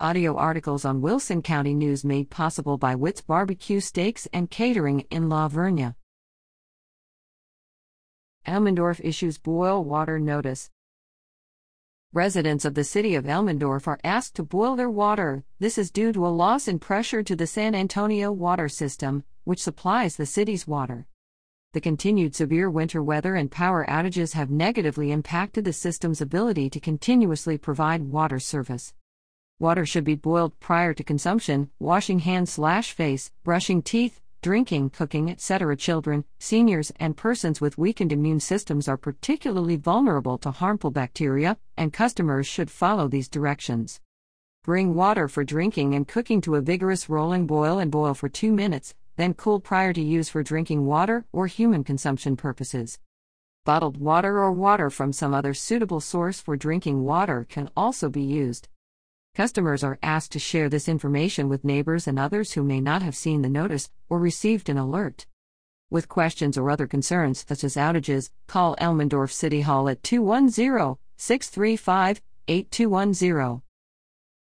Audio articles on Wilson County News made possible by Witt's Barbecue Steaks and Catering in La Vernia. Elmendorf issues boil water notice. Residents of the city of Elmendorf are asked to boil their water. This is due to a loss in pressure to the San Antonio water system, which supplies the city's water. The continued severe winter weather and power outages have negatively impacted the system's ability to continuously provide water service. Water should be boiled prior to consumption, washing hands slash face, brushing teeth, drinking, cooking, etc. Children, seniors, and persons with weakened immune systems are particularly vulnerable to harmful bacteria, and customers should follow these directions. Bring water for drinking and cooking to a vigorous rolling boil and boil for 2 minutes, then cool prior to use for drinking water or human consumption purposes. Bottled water or water from some other suitable source for drinking water can also be used. Customers are asked to share this information with neighbors and others who may not have seen the notice or received an alert. With questions or other concerns, such as outages, call Elmendorf City Hall at 210 635 8210.